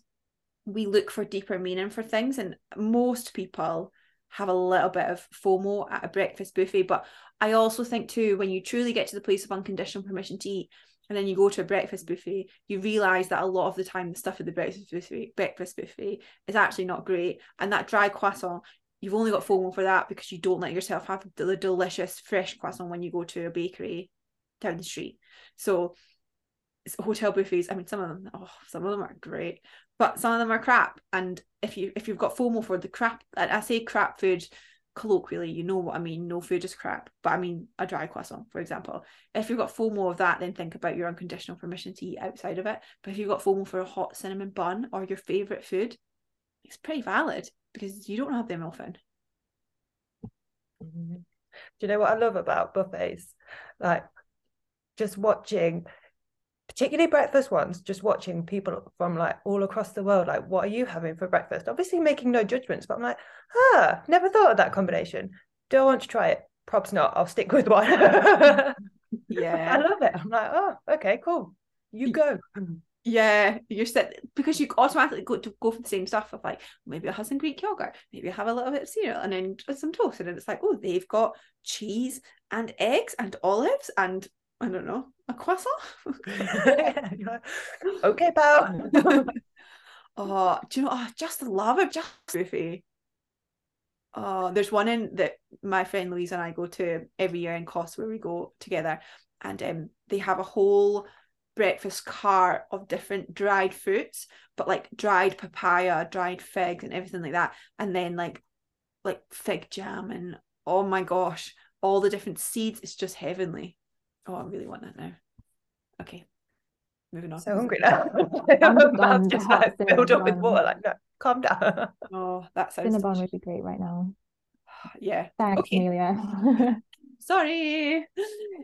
we look for deeper meaning for things and most people have a little bit of fomo at a breakfast buffet but i also think too when you truly get to the place of unconditional permission to eat and then you go to a breakfast buffet, you realize that a lot of the time the stuff at the breakfast buffet, breakfast buffet is actually not great. And that dry croissant, you've only got FOMO for that because you don't let yourself have the delicious fresh croissant when you go to a bakery down the street. So hotel buffets, I mean some of them, oh, some of them are great, but some of them are crap. And if you if you've got FOMO for the crap, I say crap food colloquially, you know what I mean. No food is crap, but I mean a dry croissant, for example. If you've got FOMO of that, then think about your unconditional permission to eat outside of it. But if you've got FOMO for a hot cinnamon bun or your favorite food, it's pretty valid because you don't have them often. Mm-hmm. Do you know what I love about buffets? Like just watching, particularly breakfast ones, just watching people from like all across the world, like, what are you having for breakfast? Obviously making no judgments, but I'm like, ah, never thought of that combination. Do I want to try it? Props not, I'll stick with one. <laughs> yeah. I love it. I'm like, oh, okay, cool. You go. Yeah, you're set because you automatically go to go for the same stuff of like maybe I'll have some Greek yogurt, maybe I'll have a little bit of cereal and then some toast, and then it's like, oh, they've got cheese and eggs and olives and I don't know, a croissant. <laughs> <laughs> okay, pal. <laughs> oh, do you know? Oh, just the love of just Sophie. Oh, there's one in that my friend Louise and I go to every year in Kos where we go together, and um, they have a whole breakfast cart of different dried fruits, but like dried papaya, dried figs, and everything like that. And then like like fig jam and oh my gosh, all the different seeds. It's just heavenly. Oh, I really want that now. Okay. moving on. So hungry now. <laughs> I'm My just mouth's on the just hot like filled up with water. Like, no, calm down. Oh, <laughs> that sounds Cinnabon would be great right now. <sighs> yeah. Thanks, Okay. Amelia. Sorry. <laughs>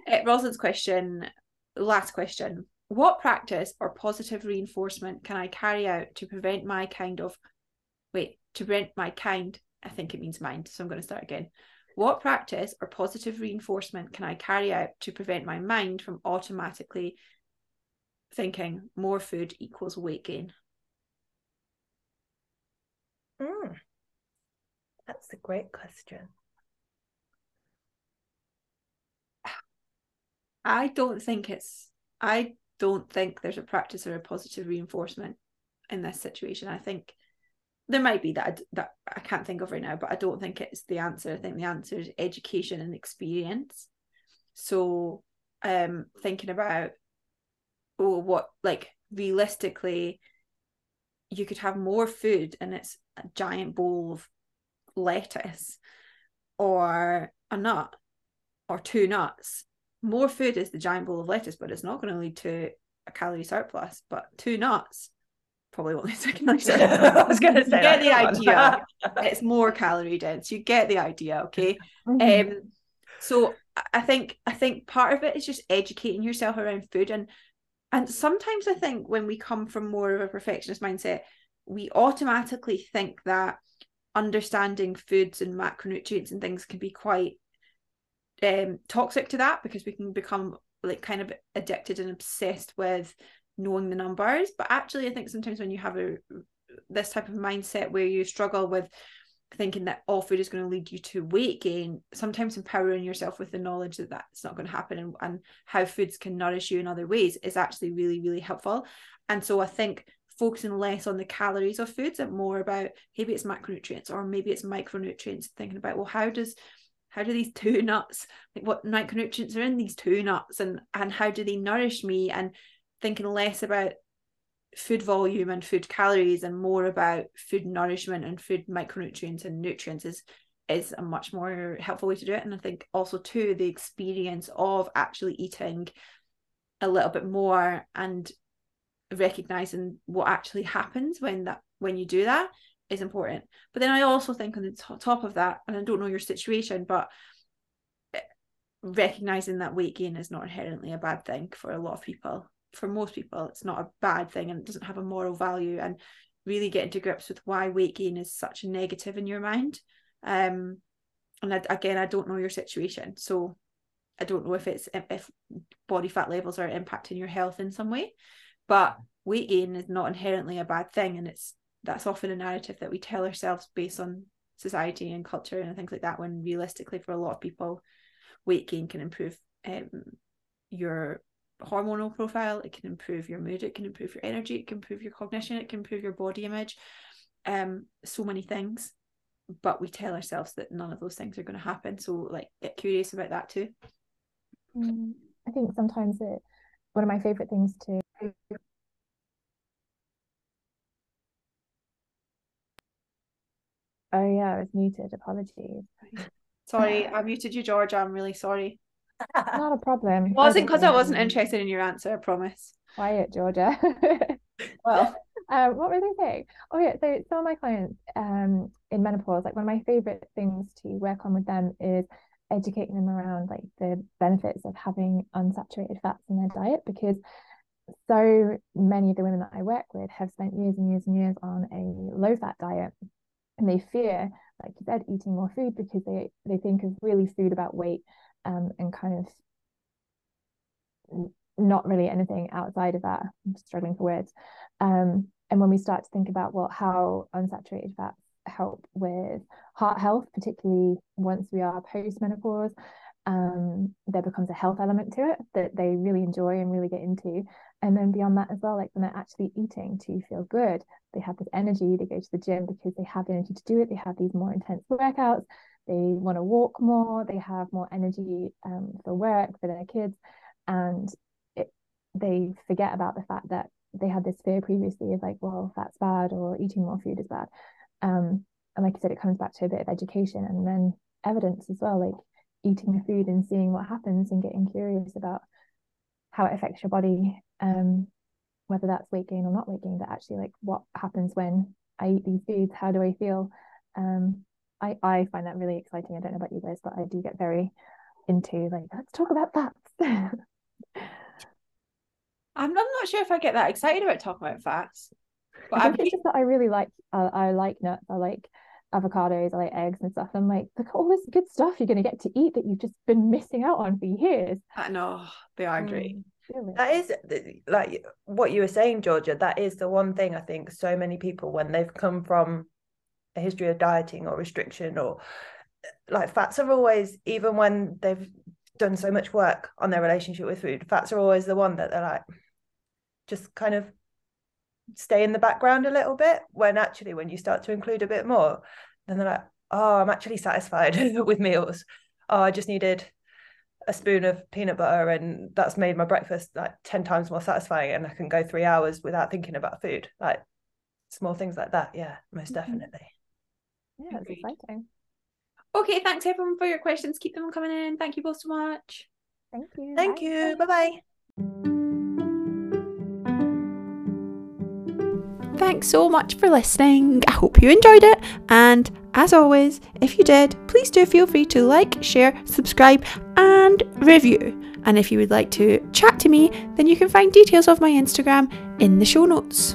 Uh, Rosalind's question, last question. What practice or positive reinforcement can I carry out to prevent my kind of, wait, to prevent my kind, I think it means mind, so I'm going to start again. What practice or positive reinforcement can I carry out to prevent my mind from automatically thinking more food equals weight gain? Mm. That's a great question. <sighs> I don't think it's I don't think there's a practice or a positive reinforcement in this situation. I think there might be that I, that I can't think of right now, but I don't think it's the answer. I think the answer is education and experience. So, um, thinking about oh, what like realistically, you could have more food and it's a giant bowl of lettuce, or a nut, or two nuts more food is the giant bowl of lettuce, but it's not going to lead to a calorie surplus. But two nuts probably won't <laughs> lead to a calorie surplus. I was going to You say get the idea. <laughs> it's more calorie dense. You get the idea, okay? Mhm. Um, so I- I think I think part of it is just educating yourself around food, and and sometimes I think when we come from more of a perfectionist mindset, we automatically think that understanding foods and macronutrients and things can be quite um toxic to that because we can become like kind of addicted and obsessed with knowing the numbers. But actually i think sometimes when you have a this type of mindset where you struggle with thinking that all food is going to lead you to weight gain sometimes empowering yourself with the knowledge that that's not going to happen and, and how foods can nourish you in other ways is actually really really helpful. And so i think focusing less on the calories of foods and more about maybe it's macronutrients or maybe it's micronutrients thinking about well how does how do these two nuts like what micronutrients are in these two nuts and and how do they nourish me? And thinking less about food volume and food calories and more about food nourishment and food micronutrients and nutrients is is a much more helpful way to do it. And i think also too the experience of actually eating a little bit more and recognizing what actually happens when that when you do that is important. But then i also think on the to- top of that and i don't know your situation but eh, recognizing that weight gain is not inherently a bad thing for a lot of people. For most people it's not a bad thing and it doesn't have a moral value and really getting to grips with why weight gain is such a negative in your mind. Um and I, again i don't know your situation so i don't know if it's if body fat levels are impacting your health in some way but weight gain is not inherently a bad thing and it's that's often a narrative that we tell ourselves based on society and culture and things like that when realistically for a lot of people weight gain can improve um, your hormonal profile it can improve your mood it can improve your energy it can improve your cognition it can improve your body image um so many things. But we tell ourselves that none of those things are going to happen so like get curious about that too. Mm, I think sometimes it one of my favorite things to Oh yeah, I was muted. Apologies. <laughs> sorry i muted you georgia i'm really sorry Not a problem. <laughs> it wasn't because i wasn't interested in your answer i promise Quiet, Georgia. <laughs> well um, what was I saying? Oh yeah, so some of my clients um in menopause, like one of my favorite things to work on with them is educating them around like the benefits of having unsaturated fats in their diet because so many of the women that I work with have spent years and years and years on a low fat diet and they fear, like you said, eating more food because they they think of really food about weight um and kind of not really anything outside of that. I'm struggling for words. Um, and when we start to think about well, how unsaturated fats help with heart health, particularly once we are post menopause, um, there becomes a health element to it that they really enjoy and really get into. And then beyond that as well, like when they're actually eating to feel good, they have this energy, they go to the gym because they have the energy to do it, they have these more intense workouts, they want to walk more, they have more energy um, for work, for their kids. And it, they forget about the fact that they had this fear previously of like, well, fat's bad or eating more food is bad. Um, and like I said, it comes back to a bit of education and then evidence as well, like eating the food and seeing what happens and getting curious about how it affects your body. Um, whether that's weight gain or not weight gain, but actually like what happens when I eat these foods? How do I feel? Um, I I find that really exciting. I don't know about you guys, but I do get very into like let's talk about fats. <laughs> I'm, I'm not sure if I get that excited about talking about fats. But I I'm it's just that I really like I, I like nuts. I like avocados. I like eggs and stuff. I'm like, look at all this good stuff you're going to get to eat that you've just been missing out on for years. I know are great. Mm. That is like what you were saying, Georgia. That is the one thing I think so many people, when they've come from a history of dieting or restriction, or like fats are always, even when they've done so much work on their relationship with food, fats are always the one that they're like, just kind of stay in the background a little bit. When actually, when you start to include a bit more, then they're like, oh, I'm actually satisfied <laughs> with meals. Oh, I just needed a spoon of peanut butter and that's made my breakfast like 10 times more satisfying and I can go three hours without thinking about food. Like small things like that. Yeah, most Mhm. definitely. Yeah, it's exciting. Okay, thanks everyone for your questions. Keep them coming in. Thank you both so much. Thank you. Thank Bye. you. Bye bye. Thanks so much for listening. I hope you enjoyed it. And as always, if you did, please do feel free to like, share, subscribe, and review. And if you would like to chat to me, then you can find details of my Instagram in the show notes.